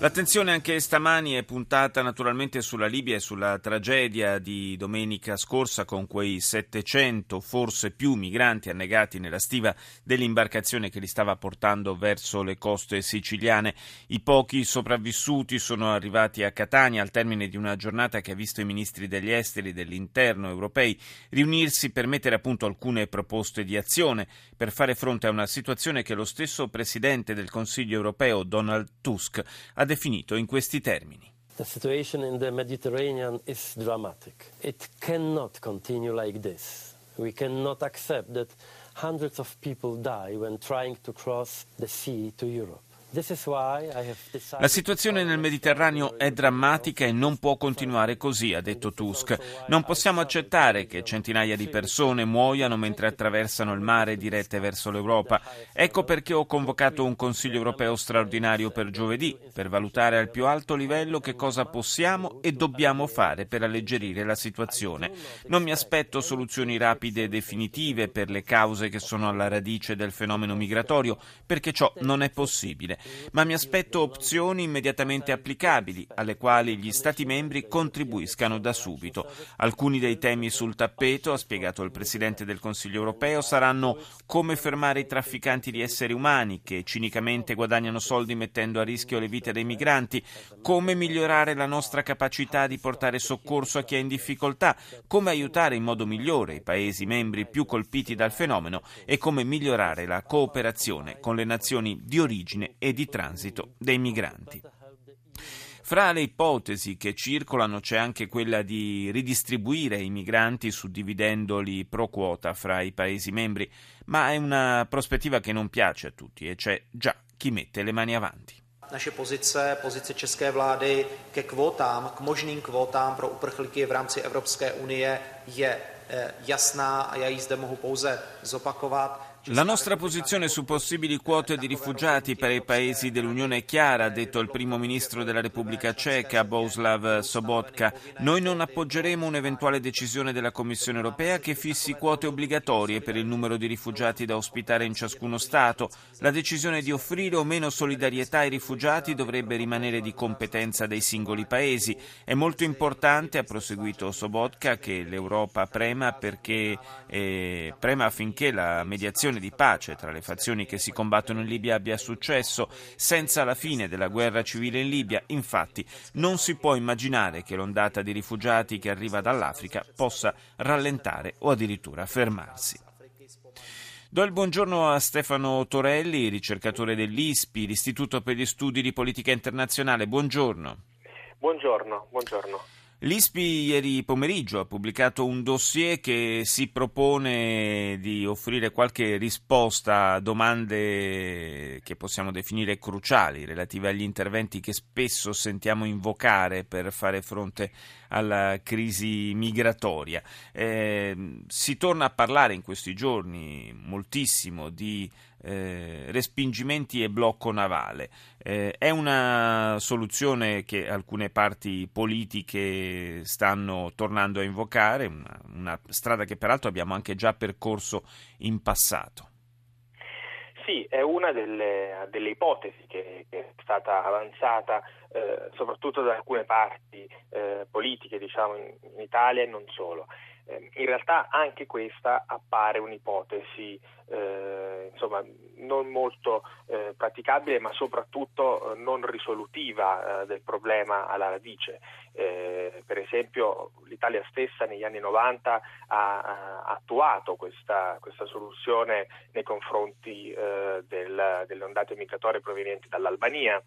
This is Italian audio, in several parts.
L'attenzione anche stamani è puntata naturalmente sulla Libia e sulla tragedia di domenica scorsa con quei 700, forse più, migranti annegati nella stiva dell'imbarcazione che li stava portando verso le coste siciliane. I pochi sopravvissuti sono arrivati a Catania al termine di una giornata che ha visto i ministri degli esteri e dell'interno europei riunirsi per mettere a punto alcune proposte di azione per fare fronte a una situazione che lo stesso Presidente del Consiglio europeo Donald Tusk ha definito in questi termini. The situation in the Mediterranean is dramatic. It cannot continue like this. We cannot accept that hundreds of people die when trying to cross the sea to Europe. La situazione nel Mediterraneo è drammatica e non può continuare così, ha detto Tusk. Non possiamo accettare che centinaia di persone muoiano mentre attraversano il mare dirette verso l'Europa. Ecco perché ho convocato un Consiglio europeo straordinario per giovedì, per valutare al più alto livello che cosa possiamo e dobbiamo fare per alleggerire la situazione. Non mi aspetto soluzioni rapide e definitive per le cause che sono alla radice del fenomeno migratorio, perché ciò non è possibile ma mi aspetto opzioni immediatamente applicabili, alle quali gli Stati membri contribuiscano da subito. Alcuni dei temi sul tappeto, ha spiegato il Presidente del Consiglio europeo, saranno come fermare i trafficanti di esseri umani che cinicamente guadagnano soldi mettendo a rischio le vite dei migranti, come migliorare la nostra capacità di portare soccorso a chi è in difficoltà, come aiutare in modo migliore i Paesi membri più colpiti dal fenomeno e come migliorare la cooperazione con le nazioni di origine e di transito dei migranti. Fra le ipotesi che circolano c'è anche quella di ridistribuire i migranti suddividendoli pro quota fra i Paesi membri, ma è una prospettiva che non piace a tutti e c'è già chi mette le mani avanti. naše pozice, pozice české vlády ke kvótám, k možným kvótám pro uprchlíky v rámci Evropské unie je eh, jasná a já ji zde mohu pouze zopakovat. La nostra posizione su possibili quote di rifugiati per i paesi dell'Unione è chiara, ha detto il primo ministro della Repubblica Ceca, Boslav Sobotka. Noi non appoggeremo un'eventuale decisione della Commissione europea che fissi quote obbligatorie per il numero di rifugiati da ospitare in ciascuno Stato. La decisione di offrire o meno solidarietà ai rifugiati dovrebbe rimanere di competenza dei singoli paesi. È molto importante, ha proseguito Sobotka, che l'Europa prema, perché, eh, prema affinché la mediazione di pace tra le fazioni che si combattono in Libia abbia successo. Senza la fine della guerra civile in Libia, infatti, non si può immaginare che l'ondata di rifugiati che arriva dall'Africa possa rallentare o addirittura fermarsi. Do il buongiorno a Stefano Torelli, ricercatore dell'ISPI, l'Istituto per gli Studi di Politica Internazionale. Buongiorno. Buongiorno, buongiorno. L'ISPI ieri pomeriggio ha pubblicato un dossier che si propone di offrire qualche risposta a domande che possiamo definire cruciali relative agli interventi che spesso sentiamo invocare per fare fronte alla crisi migratoria. Eh, si torna a parlare in questi giorni moltissimo di eh, respingimenti e blocco navale. Eh, è una soluzione che alcune parti politiche stanno tornando a invocare, una, una strada che peraltro abbiamo anche già percorso in passato. Sì, è una delle, delle ipotesi che, che, è stata avanzata eh, soprattutto da alcune parti eh, politiche diciamo, in, in, Italia e non solo. Eh, in realtà anche questa appare un'ipotesi eh, insomma, non molto eh, praticabile ma soprattutto eh, non risolutiva del problema alla radice. per esempio l'Italia stessa negli anni 90 ha, ha attuato questa, questa, soluzione nei confronti del, delle ondate migratorie provenienti dall'Albania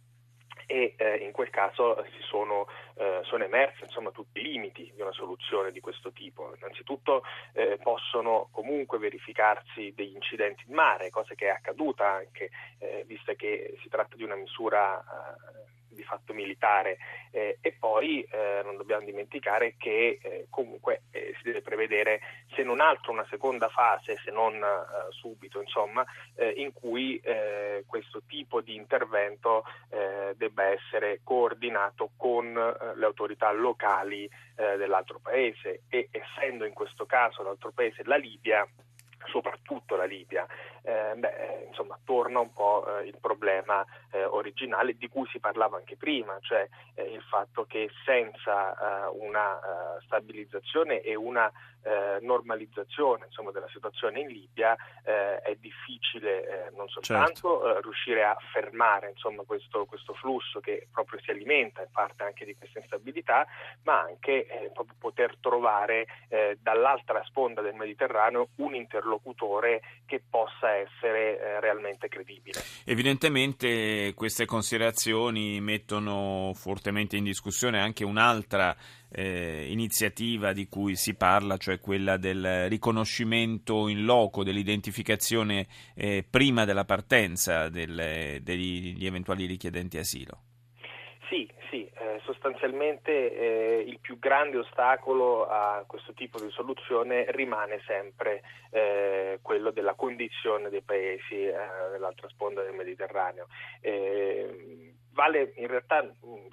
e eh, in quel caso sono, eh, sono emersi insomma, tutti i limiti di una soluzione di questo tipo. Innanzitutto eh, possono comunque verificarsi degli incidenti in mare, cosa che è accaduta anche, eh, visto che si tratta di una misura eh, di fatto militare eh, e poi non dobbiamo dimenticare che comunque si deve prevedere se non altro una seconda fase, se non eh, subito, insomma, eh, in cui questo tipo di intervento debba essere coordinato con le autorità locali dell'altro paese. E essendo in questo caso l'altro paese la Libia, soprattutto la Libia, eh, beh, insomma, torna un po' eh, il problema eh, originale di cui si parlava anche prima, cioè eh, il fatto che senza eh, una uh, stabilizzazione e una uh, normalizzazione insomma, della situazione in Libia è difficile non soltanto certo. riuscire a fermare insomma, questo, questo, flusso che proprio si alimenta in parte anche di questa instabilità, ma anche proprio poter trovare dall'altra sponda del Mediterraneo un interlocutore che possa essere eh, realmente credibile. Evidentemente queste considerazioni mettono fortemente in discussione anche un'altra eh, iniziativa di cui si parla, cioè quella del riconoscimento in loco, dell'identificazione eh, prima della partenza del, degli eventuali richiedenti asilo. Sì, sì, eh, sostanzialmente eh, il più grande ostacolo a questo tipo di soluzione rimane sempre eh, quello della condizione dei paesi eh, dell'altra sponda del Mediterraneo eh, vale in realtà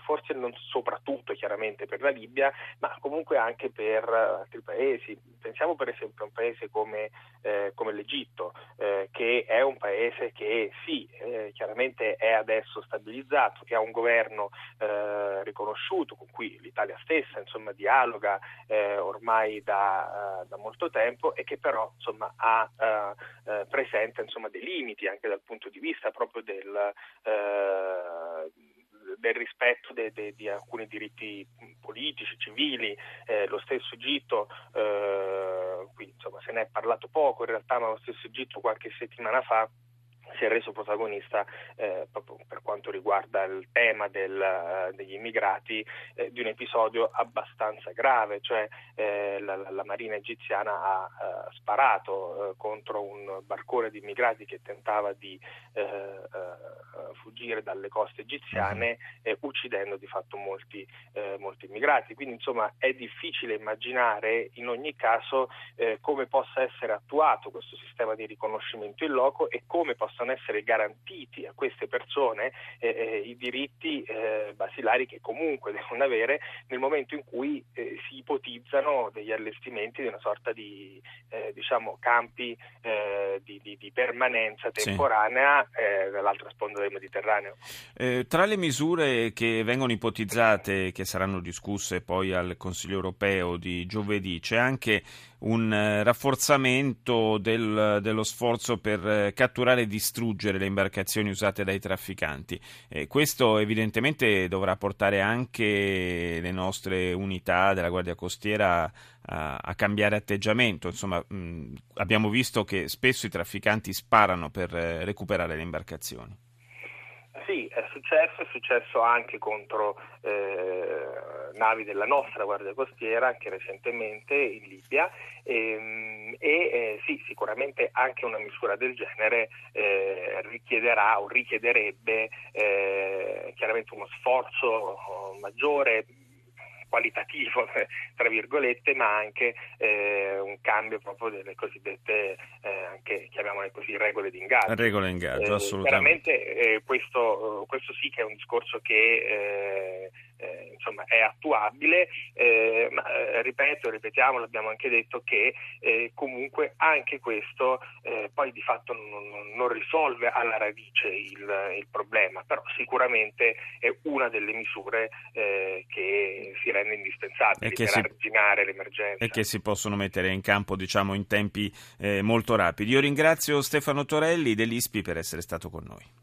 forse non soprattutto chiaramente per la Libia, ma comunque anche per altri paesi. Pensiamo per esempio a un paese come, eh, come l'Egitto, eh, che è un paese che sì, eh, chiaramente è adesso stabilizzato, che ha un governo eh, riconosciuto, con cui l'Italia stessa insomma, dialoga eh, ormai da, uh, da, molto tempo e che però insomma, ha presente insomma, dei limiti anche dal punto di vista proprio del del rispetto de, de, di alcuni diritti politici, civili, eh, lo stesso Egitto, eh, qui insomma se ne è parlato poco in realtà, ma lo stesso Egitto qualche settimana fa si è reso protagonista eh, proprio per quanto riguarda il tema del, degli immigrati eh, di un episodio abbastanza grave, cioè eh, la, la, marina egiziana ha eh, sparato eh, contro un barcone di immigrati che tentava di eh, fuggire dalle coste egiziane mhm. uccidendo di fatto molti, molti, immigrati. Quindi insomma è difficile immaginare in ogni caso come possa essere attuato questo sistema di riconoscimento in loco e come possa possano essere garantiti a queste persone eh, eh, i diritti eh, basilari che comunque devono avere nel momento in cui eh, si ipotizzano degli allestimenti di una sorta di eh, diciamo, campi eh, di, di, di, permanenza temporanea sì. dall'altra sponda del Mediterraneo. tra le misure che vengono ipotizzate, che saranno discusse poi al Consiglio europeo di giovedì, c'è anche un rafforzamento del, dello sforzo per catturare e distruggere le imbarcazioni usate dai trafficanti. Eh, questo evidentemente dovrà portare anche le nostre unità della Guardia Costiera a, a cambiare atteggiamento. Insomma, mh, abbiamo visto che spesso i trafficanti sparano per eh, recuperare le imbarcazioni. Sì, è successo, è successo anche contro eh, navi della nostra Guardia Costiera, anche recentemente in Libia, ehm, e, e eh, sì, sicuramente anche una misura del genere eh, richiederà o richiederebbe eh, chiaramente uno sforzo maggiore qualitativo, tra virgolette, ma anche eh, un cambio proprio delle cosiddette, eh, anche chiamiamole così, regole di ingaggio. Regole di ingaggio, eh, assolutamente. Veramente eh, questo, questo, sì che è un discorso che eh, insomma, è attuabile, eh, ma eh, ripeto, ripetiamo, l'abbiamo anche detto che eh, comunque anche questo eh, poi di fatto non, non, risolve alla radice il, il, problema, però sicuramente è una delle misure eh, che si rende indispensabile per si, arginare l'emergenza. E che si possono mettere in campo diciamo, in tempi molto rapidi. Io ringrazio Stefano Torelli dell'ISPI per essere stato con noi.